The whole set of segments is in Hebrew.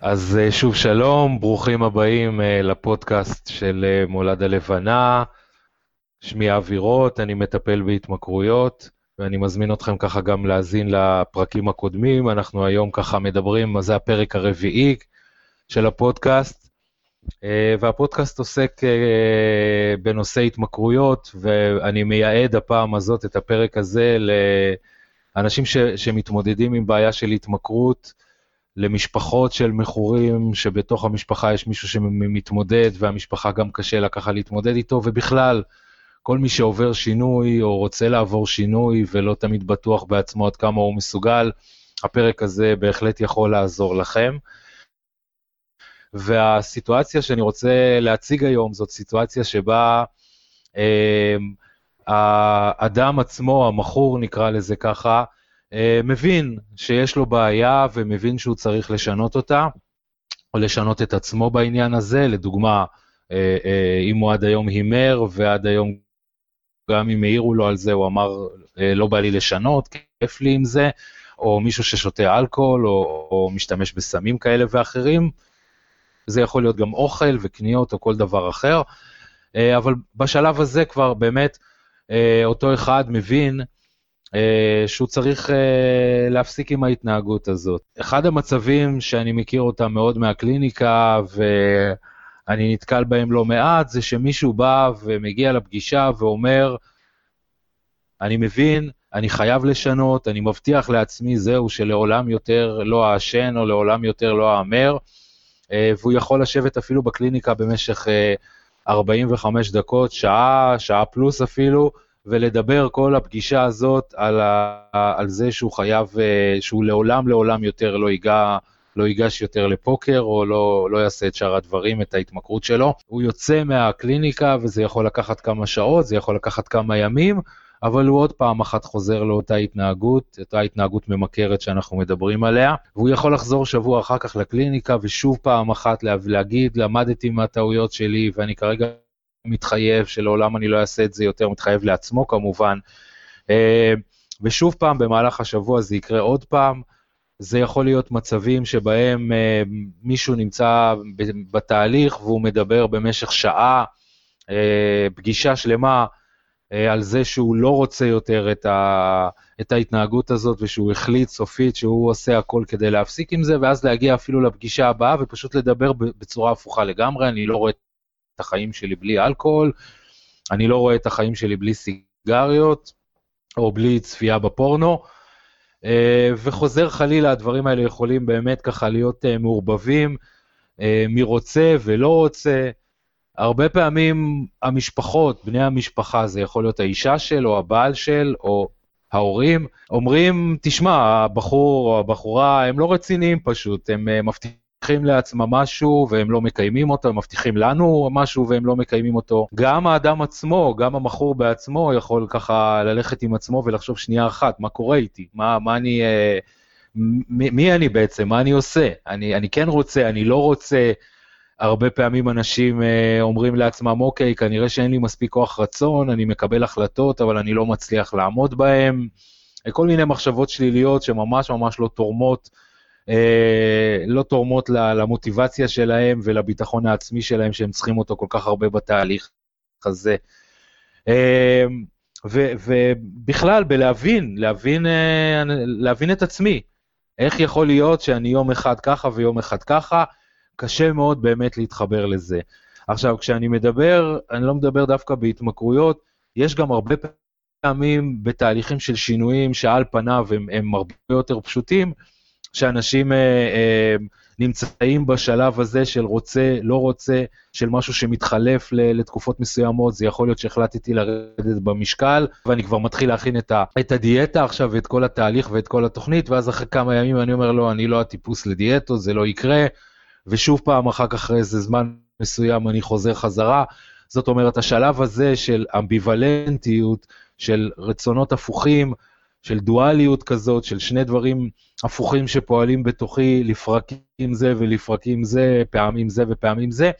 אז אה, שוב שלום, ברוכים הבאים אה, לפודקאסט של אה, מולד הלבנה. שמי אבי רוט, אני מטפל בהתמכרויות, ואני מזמין אתכם ככה גם להאזין לפרקים הקודמים. אנחנו היום ככה מדברים, זה הפרק הרביעי של הפודקאסט, והפודקאסט עוסק בנושא התמכרויות, ואני מייעד הפעם הזאת את הפרק הזה לאנשים ש, שמתמודדים עם בעיה של התמכרות, למשפחות של מכורים, שבתוך המשפחה יש מישהו שמתמודד, והמשפחה גם קשה לה ככה להתמודד איתו, ובכלל, כל מי שעובר שינוי או רוצה לעבור שינוי ולא תמיד בטוח בעצמו עד כמה הוא מסוגל, הפרק הזה בהחלט יכול לעזור לכם. והסיטואציה שאני רוצה להציג היום זאת סיטואציה שבה אה, האדם עצמו, המכור נקרא לזה ככה, מבין שיש לו בעיה ומבין שהוא צריך לשנות אותה, או לשנות את עצמו בעניין הזה, לדוגמה, אה, אה, אם הוא עד היום הימר ועד היום גם אם העירו לו על זה, הוא אמר, לא בא לי לשנות, כיף לי עם זה, או מישהו ששותה אלכוהול, או, או משתמש בסמים כאלה ואחרים. זה יכול להיות גם אוכל וקניות או כל דבר אחר, אבל בשלב הזה כבר באמת אותו אחד מבין אה, שהוא צריך אה, להפסיק עם ההתנהגות הזאת. אחד המצבים שאני מכיר אותם מאוד מהקליניקה, ואני נתקל בהם לא מעט, זה שמישהו בא ומגיע לפגישה ואומר, אני מבין, אני חייב לשנות, אני מבטיח לעצמי, זהו, שלעולם יותר לא אעשן או לעולם יותר לא אאמר, אה, והוא יכול לשבת אפילו בקליניקה במשך 45 דקות, שעה, שעה פלוס אפילו, ולדבר כל הפגישה הזאת על, ה, על זה שהוא חייב, אה, שהוא לעולם לעולם יותר לא ייגע, לא ייגש יותר לפוקר או לא, לא יעשה את שאר הדברים, את ההתמכרות שלו. הוא יוצא מהקליניקה וזה יכול לקחת כמה שעות, זה יכול לקחת כמה ימים, אבל הוא עוד פעם אחת חוזר לאותה התנהגות, אותה התנהגות ממכרת שאנחנו מדברים עליה, והוא יכול לחזור שבוע אחר כך לקליניקה ושוב פעם אחת להגיד, למדתי מהטעויות שלי ואני כרגע מתחייב שלעולם אני לא אעשה את זה יותר, מתחייב לעצמו כמובן. אה, ושוב פעם, במהלך השבוע זה יקרה עוד פעם. זה יכול להיות מצבים שבהם אה, מישהו נמצא בתהליך והוא מדבר במשך שעה, אה, פגישה שלמה, על זה שהוא לא רוצה יותר את, ה, את ההתנהגות הזאת ושהוא החליט סופית שהוא עושה הכל כדי להפסיק עם זה, ואז להגיע אפילו לפגישה הבאה ופשוט לדבר בצורה הפוכה לגמרי, אני לא רואה את החיים שלי בלי אלכוהול, אני לא רואה את החיים שלי בלי סיגריות, או בלי צפייה בפורנו, אה, וחוזר חלילה, הדברים האלה יכולים באמת ככה להיות אה, מעורבבים, אה, מי רוצה ולא רוצה. הרבה פעמים המשפחות, בני המשפחה, זה יכול להיות האישה של, או הבעל של, או ההורים, אומרים, תשמע, הבחור או הבחורה, הם לא רציניים פשוט, הם מבטיחים. מבטיחים לעצמם משהו והם לא מקיימים אותו, מבטיחים לנו משהו והם לא מקיימים אותו. גם האדם עצמו, גם המכור בעצמו יכול ככה ללכת עם עצמו ולחשוב שנייה אחת, מה קורה איתי? מה, מה אני... אה, מי, מי אני בעצם? מה אני עושה? אני, אני כן רוצה, אני לא רוצה. הרבה פעמים אנשים אה, אומרים לעצמם, אוקיי, כנראה שאין לי מספיק כוח רצון, אני מקבל החלטות, אבל אני לא מצליח לעמוד בהן. כל מיני מחשבות שליליות שממש ממש לא תורמות לא תורמות למוטיבציה שלהם ולביטחון העצמי שלהם שהם צריכים אותו כל כך הרבה בתהליך הזה. אה, ובכלל, בלהבין, להבין, אה, להבין את עצמי. איך יכול להיות שאני יום אחד ככה ויום אחד ככה, קשה מאוד באמת להתחבר לזה. עכשיו, כשאני מדבר, אני לא מדבר דווקא בהתמכרויות, יש גם הרבה פעמים בתהליכים של שינויים שעל פניו הם, הם הרבה יותר פשוטים, שאנשים אה, אה, נמצאים בשלב הזה של רוצה, לא רוצה, של משהו שמתחלף לתקופות מסוימות, זה יכול להיות שהחלטתי לרדת במשקל, ואני כבר מתחיל להכין את, ה, את הדיאטה עכשיו, ואת כל התהליך ואת כל התוכנית, ואז אחרי כמה ימים אני אומר, לא, אני לא הטיפוס לדיאטו, זה לא יקרה, ושוב פעם, אחר כך אחרי איזה זמן מסוים אני חוזר חזרה. זאת אומרת, השלב הזה של אמביוולנטיות, של רצונות הפוכים, של דואליות כזאת, של שני דברים הפוכים שפועלים בתוכי, לפרקים זה ולפרקים זה, פעמים זה ופעמים זה,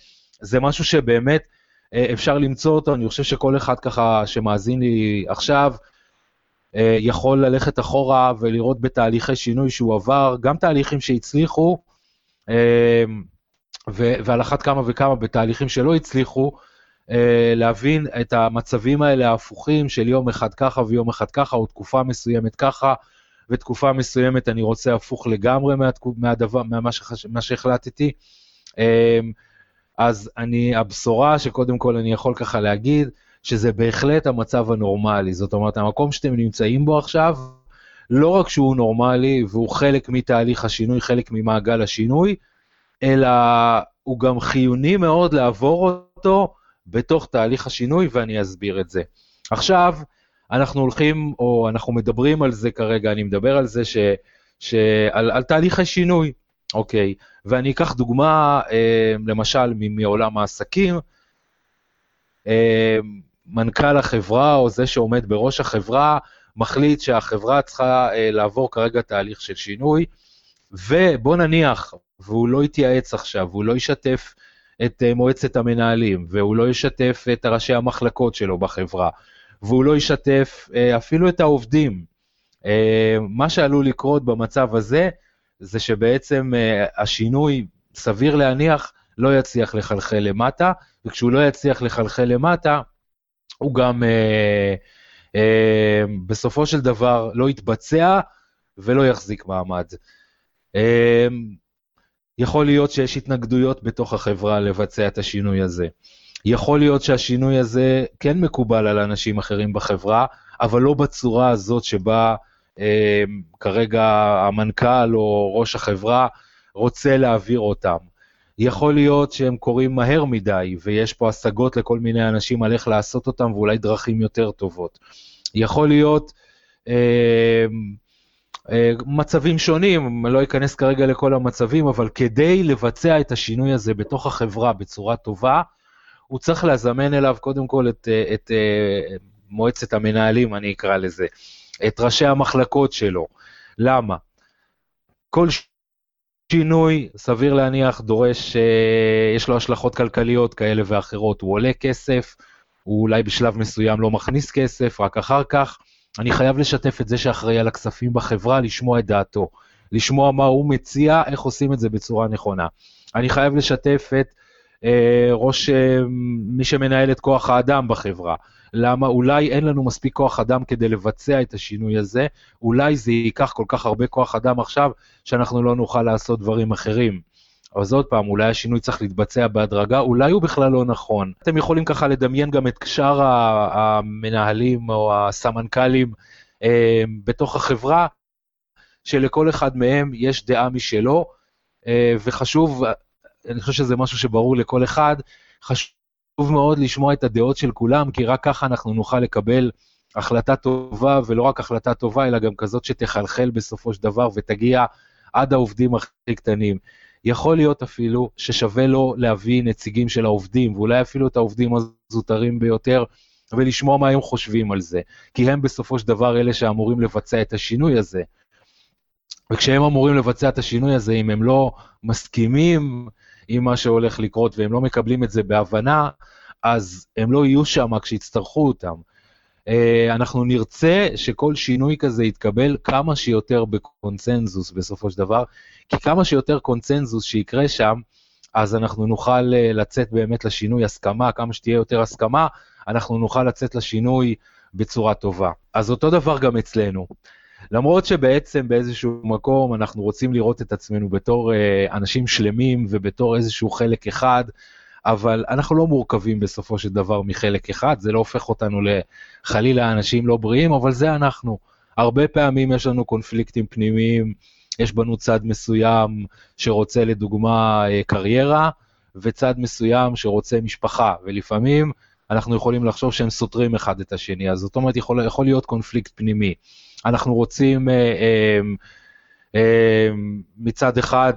זה משהו שבאמת אה, אפשר למצוא אותו, אני חושב שכל אחד ככה שמאזין לי עכשיו, אה, יכול ללכת אחורה ולראות בתהליכי שינוי שהוא עבר, גם תהליכים שהצליחו, ועל אחת כמה וכמה בתהליכים שלא הצליחו, להבין את המצבים האלה ההפוכים של יום אחד ככה ויום אחד ככה, או תקופה מסוימת ככה, ותקופה מסוימת אני רוצה הפוך לגמרי מהדבר, ממה שהחלטתי. אז אני, הבשורה שקודם כל אני יכול ככה להגיד, שזה בהחלט המצב הנורמלי. זאת אומרת, המקום שאתם נמצאים בו עכשיו, לא רק שהוא נורמלי והוא חלק מתהליך השינוי, חלק ממעגל השינוי, אלא הוא גם חיוני מאוד לעבור אותו בתוך תהליך השינוי, ואני אסביר את זה. עכשיו, אנחנו הולכים, או אנחנו מדברים על זה כרגע, אני מדבר על זה, ש, ש, על, על תהליך השינוי, אוקיי? ואני אקח דוגמה, אה, למשל, מעולם העסקים, אה, מנכ"ל החברה או זה שעומד בראש החברה מחליט שהחברה צריכה אה, לעבור כרגע תהליך של שינוי, ובוא נניח, והוא לא יתייעץ עכשיו, והוא לא ישתף את אה, מועצת המנהלים, והוא לא ישתף את ראשי המחלקות שלו בחברה, והוא לא ישתף אה, אפילו את העובדים. מה שעלול לקרות במצב הזה, זה שבעצם השינוי, סביר להניח, לא יצליח לחלחל למטה, וכשהוא לא יצליח לחלחל למטה, הוא גם אה, אה, בסופו של דבר לא יתבצע ולא יחזיק מעמד. אה, יכול להיות שיש התנגדויות בתוך החברה לבצע את השינוי הזה. יכול להיות שהשינוי הזה כן מקובל על אנשים אחרים בחברה, אבל לא בצורה הזאת שבה אה, כרגע המנכ"ל או ראש החברה רוצה להעביר אותם. יכול להיות שהם קורים מהר מדי, ויש פה השגות לכל מיני אנשים על איך לעשות אותם, ואולי דרכים יותר טובות. יכול להיות אה, מצבים שונים, אני לא אכנס כרגע לכל המצבים, אבל כדי לבצע את השינוי הזה בתוך החברה בצורה טובה, הוא צריך לזמן אליו קודם כל את, אה, את, את אה, מועצת המנהלים, אני אקרא לזה, את ראשי המחלקות שלו. למה? כל שינוי, סביר להניח, דורש, אה, יש לו השלכות כלכליות כאלה ואחרות. הוא עולה כסף, הוא אולי בשלב מסוים לא מכניס כסף, רק אחר כך. אני חייב לשתף את זה שאחראי על הכספים בחברה, לשמוע את דעתו. לשמוע מה הוא מציע, איך עושים את זה בצורה נכונה. אני חייב לשתף את אה, ראש, אה, מי שמנהל את כוח האדם בחברה. למה אולי אין לנו מספיק כוח אדם כדי לבצע את השינוי הזה, אולי זה ייקח כל כך הרבה כוח אדם עכשיו, שאנחנו לא נוכל לעשות דברים אחרים. אז עוד פעם, אולי השינוי צריך להתבצע בהדרגה, אולי הוא בכלל לא נכון. אתם יכולים ככה לדמיין גם את שאר המנהלים או הסמנכ"לים אה, בתוך החברה, שלכל אחד מהם יש דעה משלו, אה, וחשוב, אני חושב שזה משהו שברור לכל אחד, חשוב מאוד לשמוע את הדעות של כולם, כי רק ככה אנחנו נוכל לקבל החלטה טובה, ולא רק החלטה טובה, אלא גם כזאת שתחלחל בסופו של דבר ותגיע עד העובדים הכי קטנים. יכול להיות אפילו ששווה לו להביא נציגים של העובדים, ואולי אפילו את העובדים הזוטרים ביותר, ולשמוע מה הם חושבים על זה, כי הם בסופו של דבר אלה שאמורים לבצע את השינוי הזה. וכשהם אמורים לבצע את השינוי הזה, אם הם לא מסכימים עם מה שהולך לקרות והם לא מקבלים את זה בהבנה, אז הם לא יהיו שם כשיצטרכו אותם. אה, אנחנו נרצה שכל שינוי כזה יתקבל כמה שיותר בקונצנזוס בסופו של דבר, כי כמה שיותר קונצנזוס שיקרה שם, אז אנחנו נוכל אה, לצאת באמת לשינוי הסכמה, כמה שתהיה יותר הסכמה, אנחנו נוכל לצאת לשינוי בצורה טובה. אז אותו דבר גם אצלנו. למרות שבעצם באיזשהו מקום אנחנו רוצים לראות את עצמנו בתור אה, אנשים שלמים ובתור איזשהו חלק אחד, אבל אנחנו לא מורכבים בסופו של דבר מחלק אחד, זה לא הופך אותנו לחלילה אנשים לא בריאים, אבל זה אנחנו. הרבה פעמים יש לנו קונפליקטים פנימיים, יש בנו צד מסוים שרוצה לדוגמה אה, קריירה, וצד מסוים שרוצה משפחה, ולפעמים אנחנו יכולים לחשוב שהם סותרים אחד את השני, אז זאת אומרת יכול, יכול להיות קונפליקט פנימי. אנחנו רוצים אה, אה, אה, מצד אחד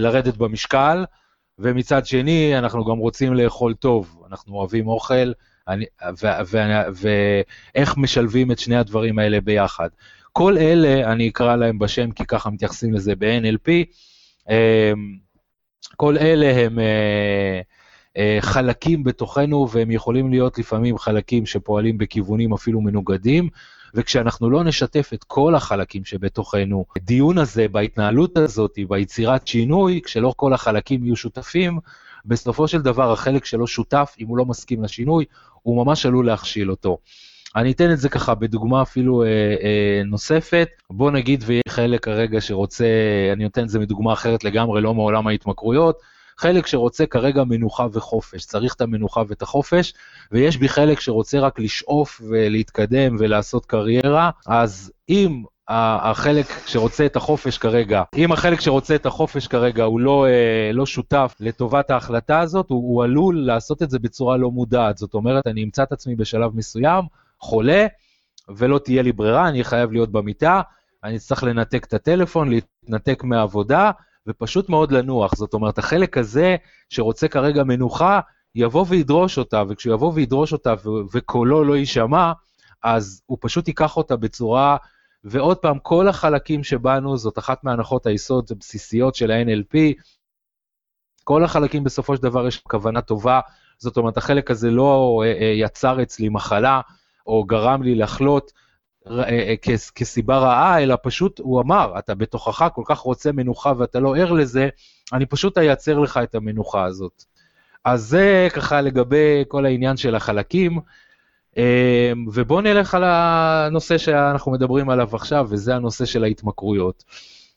לרדת במשקל, ומצד שני אנחנו גם רוצים לאכול טוב, אנחנו אוהבים אוכל, ואיך משלבים את שני הדברים האלה ביחד. כל אלה, אני אקרא להם בשם כי ככה מתייחסים לזה ב-NLP, כל אלה הם חלקים בתוכנו והם יכולים להיות לפעמים חלקים שפועלים בכיוונים אפילו מנוגדים, וכשאנחנו לא נשתף את כל החלקים שבתוכנו, הדיון הזה, בהתנהלות הזאת, ביצירת שינוי, כשלא כל החלקים יהיו שותפים, בסופו של דבר החלק שלו שותף, אם הוא לא מסכים לשינוי, הוא ממש עלול להכשיל אותו. אני אתן את זה ככה בדוגמה אפילו אה, אה, נוספת. בוא נגיד ויהיה חלק כרגע שרוצה, אני נותן את זה מדוגמה אחרת לגמרי, לא מעולם ההתמכרויות. חלק שרוצה כרגע מנוחה וחופש, צריך את המנוחה ואת החופש, ויש בי חלק שרוצה רק לשאוף ולהתקדם ולעשות קריירה, אז אם החלק שרוצה את החופש כרגע, אם החלק שרוצה את החופש כרגע הוא לא, אה, לא שותף לטובת ההחלטה הזאת, הוא, הוא עלול לעשות את זה בצורה לא מודעת. זאת אומרת, אני אמצא את עצמי בשלב מסוים, חולה, ולא תהיה לי ברירה, אני חייב להיות במיטה, אני אצטרך לנתק את הטלפון, להתנתק מהעבודה, ופשוט מאוד לנוח. זאת אומרת, החלק הזה שרוצה כרגע מנוחה, יבוא וידרוש אותה, וכשהוא יבוא וידרוש אותה וקולו לא יישמע, אז הוא פשוט ייקח אותה בצורה, ועוד פעם, כל החלקים שבאנו, זאת אחת מהנחות היסוד הבסיסיות של ה-NLP, כל החלקים בסופו של דבר יש כוונה טובה, זאת אומרת, החלק הזה לא אה, אה, יצר אצלי מחלה, או גרם לי לחלות אה, אה, כסיבה רעה, אלא פשוט הוא אמר, אתה בתוכך כל כך רוצה מנוחה ואתה לא ער לזה, אני פשוט אייצר לך את המנוחה הזאת. אז זה ככה לגבי כל העניין של החלקים, אה, ובואו נלך על הנושא שאנחנו מדברים עליו עכשיו, וזה הנושא של ההתמכרויות,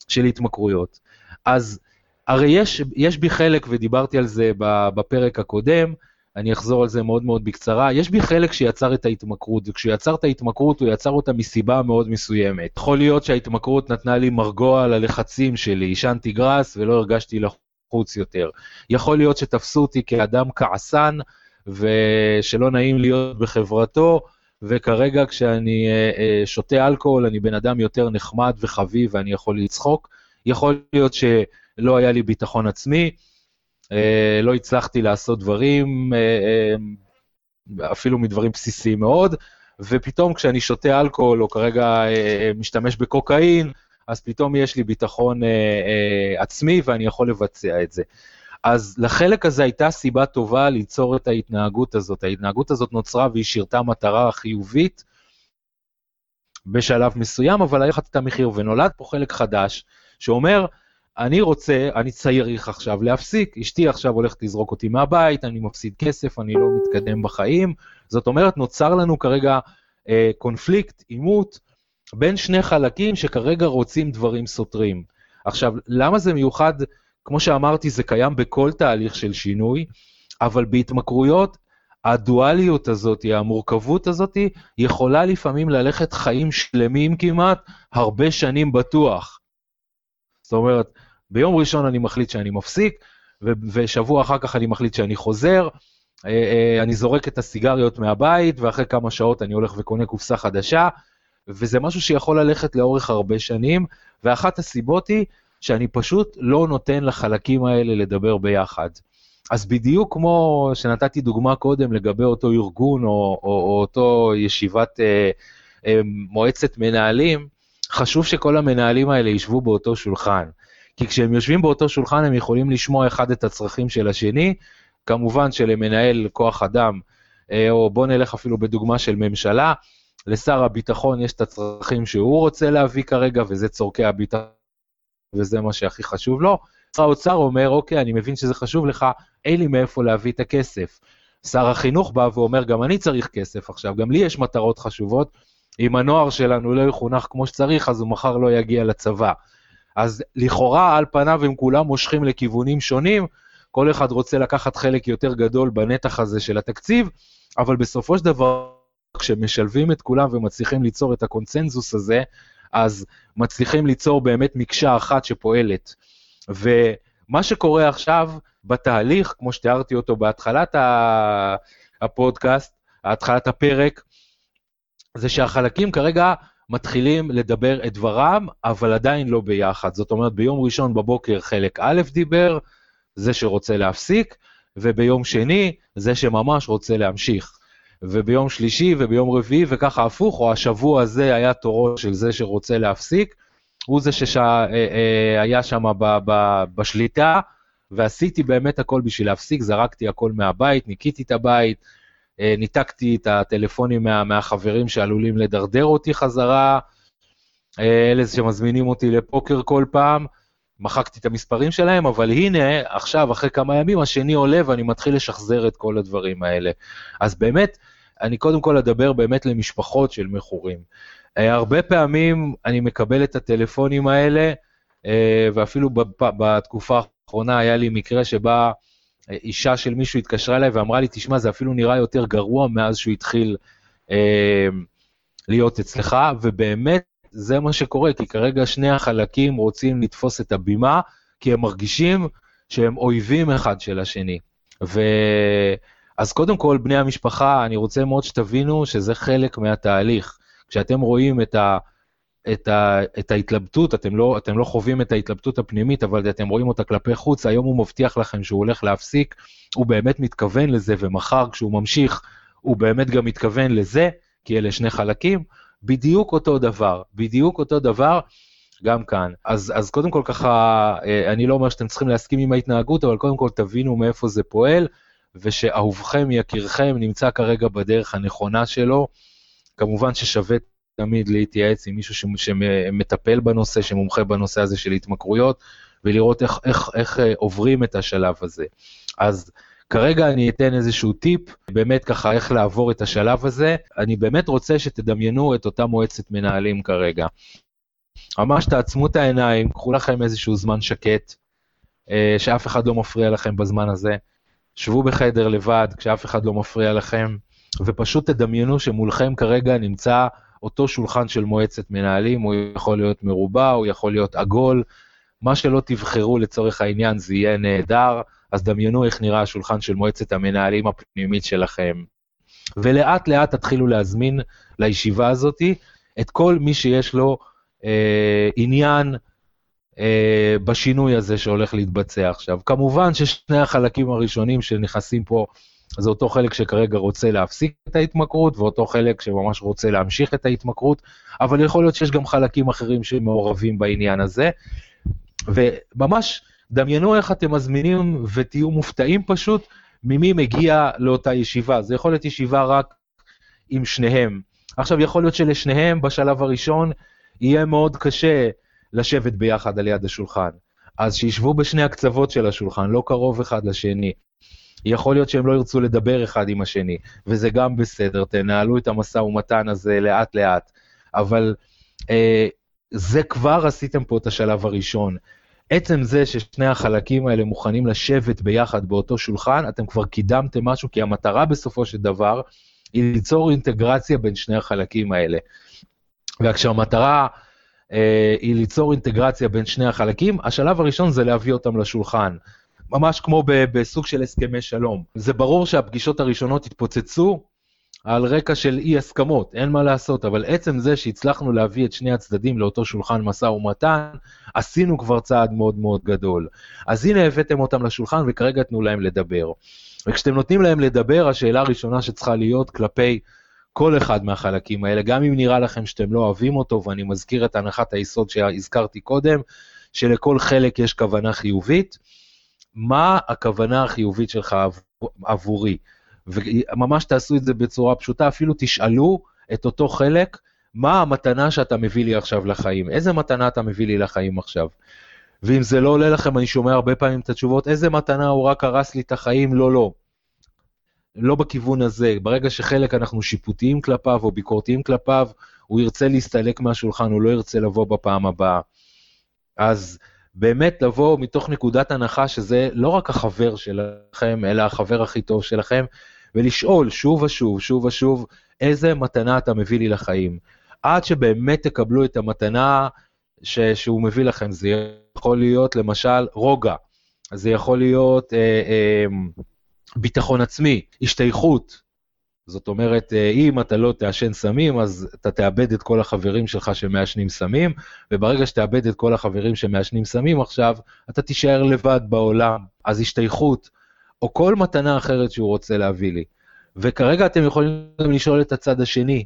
של התמכרויות. אז הרי יש, יש בי חלק, ודיברתי על זה בפרק הקודם, אני אחזור על זה מאוד מאוד בקצרה. יש בי חלק שיצר את ההתמכרות, וכשהוא יצר את ההתמכרות, הוא יצר אותה מסיבה מאוד מסוימת. יכול להיות שההתמכרות נתנה לי מרגוע על הלחצים שלי, עישנתי גראס ולא הרגשתי לחוץ יותר. יכול להיות שתפסו אותי כאדם כעסן, ושלא נעים להיות בחברתו, וכרגע כשאני אה, אה, שותה אלכוהול, אני בן אדם יותר נחמד וחביב ואני יכול לצחוק. יכול להיות שלא היה לי ביטחון עצמי, לא הצלחתי לעשות דברים, אה, אה, אפילו מדברים בסיסיים מאוד, ופתאום כשאני שותה אלכוהול, או כרגע משתמש בקוקאין, אז פתאום יש לי ביטחון עצמי ואני יכול לבצע את זה. אז לחלק הזה הייתה סיבה טובה ליצור את ההתנהגות הזאת. ההתנהגות הזאת נוצרה והיא שירתה מטרה חיובית בשלב מסוים, אבל היה את המחיר, ונולד פה חלק חדש שאומר, אני רוצה, אני צריך עכשיו להפסיק, אשתי עכשיו הולכת לזרוק אותי מהבית, אני מפסיד כסף, אני לא מתקדם בחיים. זאת אומרת, נוצר לנו כרגע אה, קונפליקט, עימות, בין שני חלקים שכרגע רוצים דברים סותרים. עכשיו, למה זה מיוחד? כמו שאמרתי, זה קיים בכל תהליך של שינוי, אבל בהתמכרויות, הדואליות הזאת, המורכבות הזאת, יכולה לפעמים ללכת חיים שלמים כמעט, הרבה שנים בטוח. זאת אומרת, ביום ראשון אני מחליט שאני מפסיק, ושבוע אחר כך אני מחליט שאני חוזר, אה, אה, אני זורק את הסיגריות מהבית, ואחרי כמה שעות אני הולך וקונה קופסה חדשה, וזה משהו שיכול ללכת לאורך הרבה שנים, ואחת הסיבות היא שאני פשוט לא נותן לחלקים האלה לדבר ביחד. אז בדיוק כמו שנתתי דוגמה קודם לגבי אותו ארגון או, או, או אותו ישיבת אה, אה, מועצת מנהלים, חשוב שכל המנהלים האלה ישבו באותו שולחן. כי כשהם יושבים באותו שולחן הם יכולים לשמוע אחד את הצרכים של השני, כמובן שלמנהל כוח אדם, אה, או בוא נלך אפילו בדוגמה של ממשלה, לשר הביטחון יש את הצרכים שהוא רוצה להביא כרגע, וזה צורכי הביטחון, וזה מה שהכי חשוב לו. שר האוצר אומר, אוקיי, אני מבין שזה חשוב לך, אין לי מאיפה להביא את הכסף. שר החינוך בא ואומר, גם אני צריך כסף עכשיו, גם לי יש מטרות חשובות, אם הנוער שלנו לא יחונך כמו שצריך, אז הוא מחר לא יגיע לצבא. אז לכאורה, על פניו הם כולם מושכים לכיוונים שונים, כל אחד רוצה לקחת חלק יותר גדול בנתח הזה של התקציב, אבל בסופו של דבר, כשמשלבים את כולם ומצליחים ליצור את הקונצנזוס הזה, אז מצליחים ליצור באמת מקשה אחת שפועלת. ומה שקורה עכשיו בתהליך, כמו שתיארתי אותו בהתחלת הפודקאסט, התחלת הפרק, זה שהחלקים כרגע מתחילים לדבר את דברם, אבל עדיין לא ביחד. זאת אומרת, ביום ראשון בבוקר חלק א' דיבר, זה שרוצה להפסיק, וביום שני, זה שממש רוצה להמשיך. וביום שלישי וביום רביעי, וככה הפוך, או השבוע הזה היה תורו של זה שרוצה להפסיק, הוא זה שהיה אה, אה, שם בשליטה, ועשיתי באמת הכל בשביל להפסיק, זרקתי הכל מהבית, ניקיתי את הבית, ניתקתי את הטלפונים מה, מהחברים שעלולים לדרדר אותי חזרה, אה, אלה שמזמינים אותי לפוקר כל פעם, מחקתי את המספרים שלהם, אבל הנה, עכשיו, אחרי כמה ימים, השני עולה ואני מתחיל לשחזר את כל הדברים האלה. אז באמת, אני קודם כל אדבר באמת למשפחות של מכורים. אה, הרבה פעמים אני מקבל את הטלפונים האלה, ואפילו בתקופה האחרונה היה לי מקרה שבה אישה של מישהו התקשרה אליי ואמרה לי, תשמע, זה אפילו נראה יותר גרוע מאז שהוא התחיל אה, להיות אצלך, ובאמת זה מה שקורה, כי כרגע שני החלקים רוצים לתפוס את הבימה, כי הם מרגישים שהם אויבים אחד של השני. ו... אז קודם כל, בני המשפחה, אני רוצה מאוד שתבינו שזה חלק מהתהליך. כשאתם רואים את ה... את, ה, את ההתלבטות, אתם לא, אתם לא חווים את ההתלבטות הפנימית, אבל אתם רואים אותה כלפי חוץ, היום הוא מבטיח לכם שהוא הולך להפסיק, הוא באמת מתכוון לזה, ומחר כשהוא ממשיך, הוא באמת גם מתכוון לזה, כי אלה שני חלקים, בדיוק אותו דבר, בדיוק אותו דבר, גם כאן. אז, אז קודם כל ככה, אה, אני לא אומר שאתם צריכים להסכים עם ההתנהגות, אבל קודם כל תבינו מאיפה זה פועל, ושאהובכם, יקירכם, נמצא כרגע בדרך הנכונה שלו. כמובן ששווה תמיד להתייעץ עם מישהו שמטפל בנושא, שמומחה בנושא הזה של התמכרויות, ולראות איך, איך, איך אה, עוברים את השלב הזה. אז כרגע אני אתן איזשהו טיפ, באמת ככה איך לעבור את השלב הזה. אני באמת רוצה שתדמיינו את אותה מועצת מנהלים כרגע. ממש תעצמו את העיניים, קחו לכם איזשהו זמן שקט, אה, שאף אחד לא מפריע לכם בזמן הזה. שבו בחדר לבד כשאף אחד לא מפריע לכם, ופשוט תדמיינו שמולכם כרגע נמצא אותו שולחן של מועצת מנהלים, הוא יכול להיות מרובע, הוא יכול להיות עגול, מה שלא תבחרו לצורך העניין זה יהיה נהדר, אז דמיינו איך נראה השולחן של מועצת המנהלים הפנימית שלכם. ולאט לאט תתחילו להזמין לישיבה הזאתי את כל מי שיש לו אה, עניין אה, בשינוי הזה שהולך להתבצע עכשיו. כמובן ששני החלקים הראשונים שנכנסים פה זה אותו חלק שכרגע רוצה להפסיק את ההתמכרות, ואותו חלק שממש רוצה להמשיך את ההתמכרות, אבל יכול להיות שיש גם חלקים אחרים שמעורבים בעניין הזה. וממש דמיינו איך אתם מזמינים ותהיו מופתעים פשוט ממי מגיע לאותה ישיבה. זה יכול להיות ישיבה רק עם שניהם. עכשיו, יכול להיות שלשניהם בשלב הראשון יהיה מאוד קשה לשבת ביחד על יד השולחן. אז שישבו בשני הקצוות של השולחן, לא קרוב אחד לשני. יכול להיות שהם לא ירצו לדבר אחד עם השני, וזה גם בסדר, תנהלו את המשא ומתן הזה לאט לאט, אבל אה, זה כבר עשיתם פה את השלב הראשון. עצם זה ששני החלקים האלה מוכנים לשבת ביחד באותו שולחן, אתם כבר קידמתם משהו, כי המטרה בסופו של דבר היא ליצור אינטגרציה בין שני החלקים האלה. וכשהמטרה אה, היא ליצור אינטגרציה בין שני החלקים, השלב הראשון זה להביא אותם לשולחן. ממש כמו בסוג של הסכמי שלום. זה ברור שהפגישות הראשונות התפוצצו על רקע של אי הסכמות, אין מה לעשות, אבל עצם זה שהצלחנו להביא את שני הצדדים לאותו שולחן משא ומתן, עשינו כבר צעד מאוד מאוד גדול. אז הנה הבאתם אותם לשולחן וכרגע תנו להם לדבר. וכשאתם נותנים להם לדבר, השאלה הראשונה שצריכה להיות כלפי כל אחד מהחלקים האלה, גם אם נראה לכם שאתם לא אוהבים אותו, ואני מזכיר את הנחת היסוד שהזכרתי קודם, שלכל חלק יש כוונה חיובית, מה הכוונה החיובית שלך עבורי. וממש תעשו את זה בצורה פשוטה, אפילו תשאלו את אותו חלק, מה המתנה שאתה מביא לי עכשיו לחיים? איזה מתנה אתה מביא לי לחיים עכשיו? ואם זה לא עולה לכם, אני שומע הרבה פעמים את התשובות, איזה מתנה, הוא רק הרס לי את החיים? לא, לא. לא בכיוון הזה. ברגע שחלק אנחנו שיפוטיים כלפיו או ביקורתיים כלפיו, הוא ירצה להסתלק מהשולחן, הוא לא ירצה לבוא בפעם הבאה. אז באמת לבוא מתוך נקודת הנחה שזה לא רק החבר שלכם, אלא החבר הכי טוב שלכם, ולשאול שוב ושוב, שוב ושוב, איזה מתנה אתה מביא לי לחיים. עד שבאמת תקבלו את המתנה ש, שהוא מביא לכם. זה יכול להיות למשל רוגע, זה יכול להיות אה, אה, ביטחון עצמי, השתייכות, זאת אומרת, אה, אם אתה לא תעשן סמים, אז אתה תאבד את כל החברים שלך שמעשנים סמים, וברגע שתאבד את כל החברים שמעשנים סמים עכשיו, אתה תישאר לבד בעולם. אז השתייכות, או כל מתנה אחרת שהוא רוצה להביא לי. וכרגע אתם יכולים גם לשאול את הצד השני,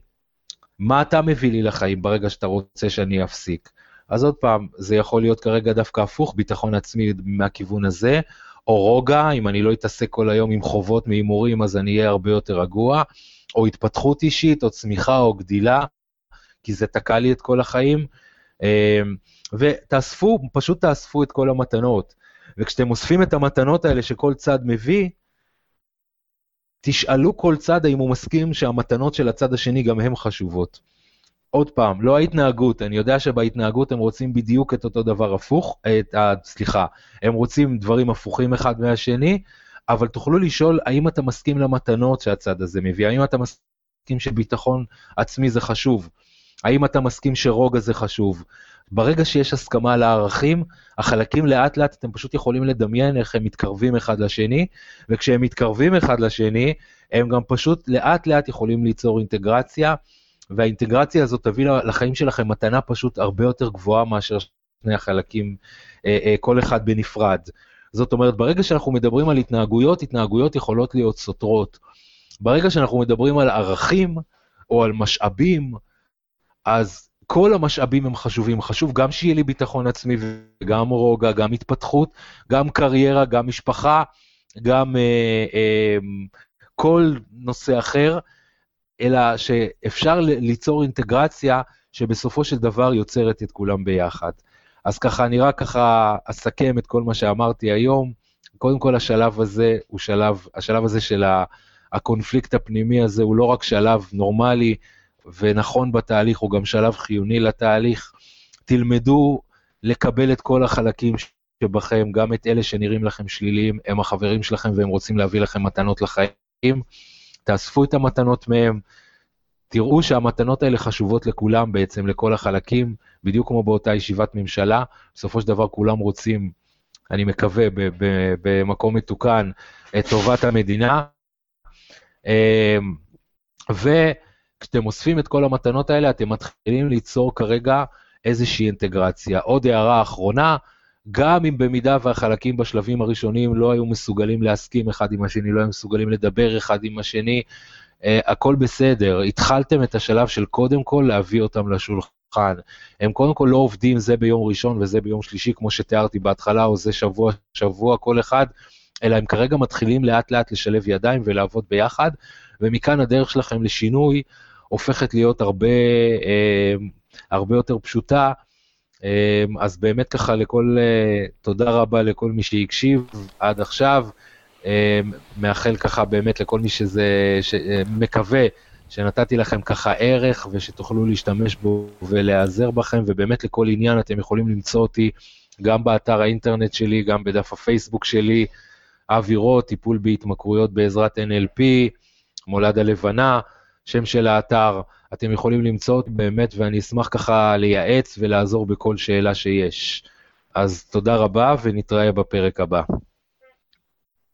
מה אתה מביא לי לחיים ברגע שאתה רוצה שאני אפסיק? אז עוד פעם, זה יכול להיות כרגע דווקא הפוך, ביטחון עצמי מהכיוון הזה, או רוגע, אם אני לא אתעסק כל היום עם חובות מהימורים אז אני אהיה הרבה יותר רגוע, או התפתחות אישית, או צמיחה, או גדילה, כי זה תקע לי את כל החיים. אמ, ותאספו, פשוט תאספו את כל המתנות. וכשאתם אוספים את המתנות האלה שכל צד מביא, תשאלו כל צד האם הוא מסכים שהמתנות של הצד השני גם הן חשובות. עוד פעם, לא ההתנהגות, אני יודע שבהתנהגות הם רוצים בדיוק את אותו דבר הפוך, את ה... סליחה, הם רוצים דברים הפוכים אחד מהשני, אבל תוכלו לשאול האם אתה מסכים למתנות שהצד הזה מביא, האם אתה מסכים שביטחון עצמי זה חשוב, האם אתה מסכים שרוגע זה חשוב. ברגע שיש הסכמה על הערכים, החלקים לאט לאט אתם פשוט יכולים לדמיין איך הם מתקרבים אחד לשני, וכשהם מתקרבים אחד לשני, הם גם פשוט לאט לאט יכולים ליצור אינטגרציה. והאינטגרציה הזאת תביא לחיים שלכם מתנה פשוט הרבה יותר גבוהה מאשר שני החלקים, אה, אה, כל אחד בנפרד. זאת אומרת, ברגע שאנחנו מדברים על התנהגויות, התנהגויות יכולות להיות סותרות. ברגע שאנחנו מדברים על ערכים או על משאבים, אז כל המשאבים הם חשובים. חשוב גם שיהיה לי ביטחון עצמי וגם רוגע, גם התפתחות, גם קריירה, גם משפחה, גם אה, אה, כל נושא אחר. אלא שאפשר ליצור אינטגרציה שבסופו של דבר יוצרת את כולם ביחד. אז ככה, אני רק ככה אסכם את כל מה שאמרתי היום. קודם כל, השלב הזה הוא שלב, השלב הזה של הקונפליקט הפנימי הזה הוא לא רק שלב נורמלי ונכון בתהליך, הוא גם שלב חיוני לתהליך. תלמדו לקבל את כל החלקים שבכם, גם את אלה שנראים לכם שליליים, הם החברים שלכם והם רוצים להביא לכם מתנות לחיים. תאספו את המתנות מהם, תראו שהמתנות האלה חשובות לכולם בעצם, לכל החלקים, בדיוק כמו באותה ישיבת ממשלה, בסופו של דבר כולם רוצים, אני מקווה, במקום מתוקן, את טובת המדינה. אמ, וכשאתם אוספים את כל המתנות האלה, אתם מתחילים ליצור כרגע איזושהי אינטגרציה. עוד הערה אחרונה, גם אם במידה והחלקים בשלבים הראשונים לא היו מסוגלים להסכים אחד עם השני, לא היו מסוגלים לדבר אחד עם השני, uh, הכל בסדר. התחלתם את השלב של קודם כל להביא אותם לשולחן. הם קודם כל לא עובדים זה ביום ראשון וזה ביום שלישי, כמו שתיארתי בהתחלה, או זה שבוע, שבוע כל אחד, אלא הם כרגע מתחילים לאט לאט לשלב ידיים ולעבוד ביחד, ומכאן הדרך שלכם לשינוי הופכת להיות הרבה, uh, הרבה יותר פשוטה. אמ, אז באמת ככה לכל, אה, תודה רבה לכל מי שהקשיב עד עכשיו. אמ, מאחל ככה באמת לכל מי שזה, אה, מקווה שנתתי לכם ככה ערך ושתוכלו להשתמש בו ולהיעזר בכם, ובאמת לכל עניין אתם יכולים למצוא אותי גם באתר האינטרנט שלי, גם בדף הפייסבוק שלי, אבי רוט, טיפול בהתמכרויות בעזרת NLP, מולד הלבנה, שם של האתר. אתם יכולים למצוא אותי באמת, ואני אשמח ככה לייעץ ולעזור בכל שאלה שיש. אז תודה רבה, ונתראה בפרק הבא.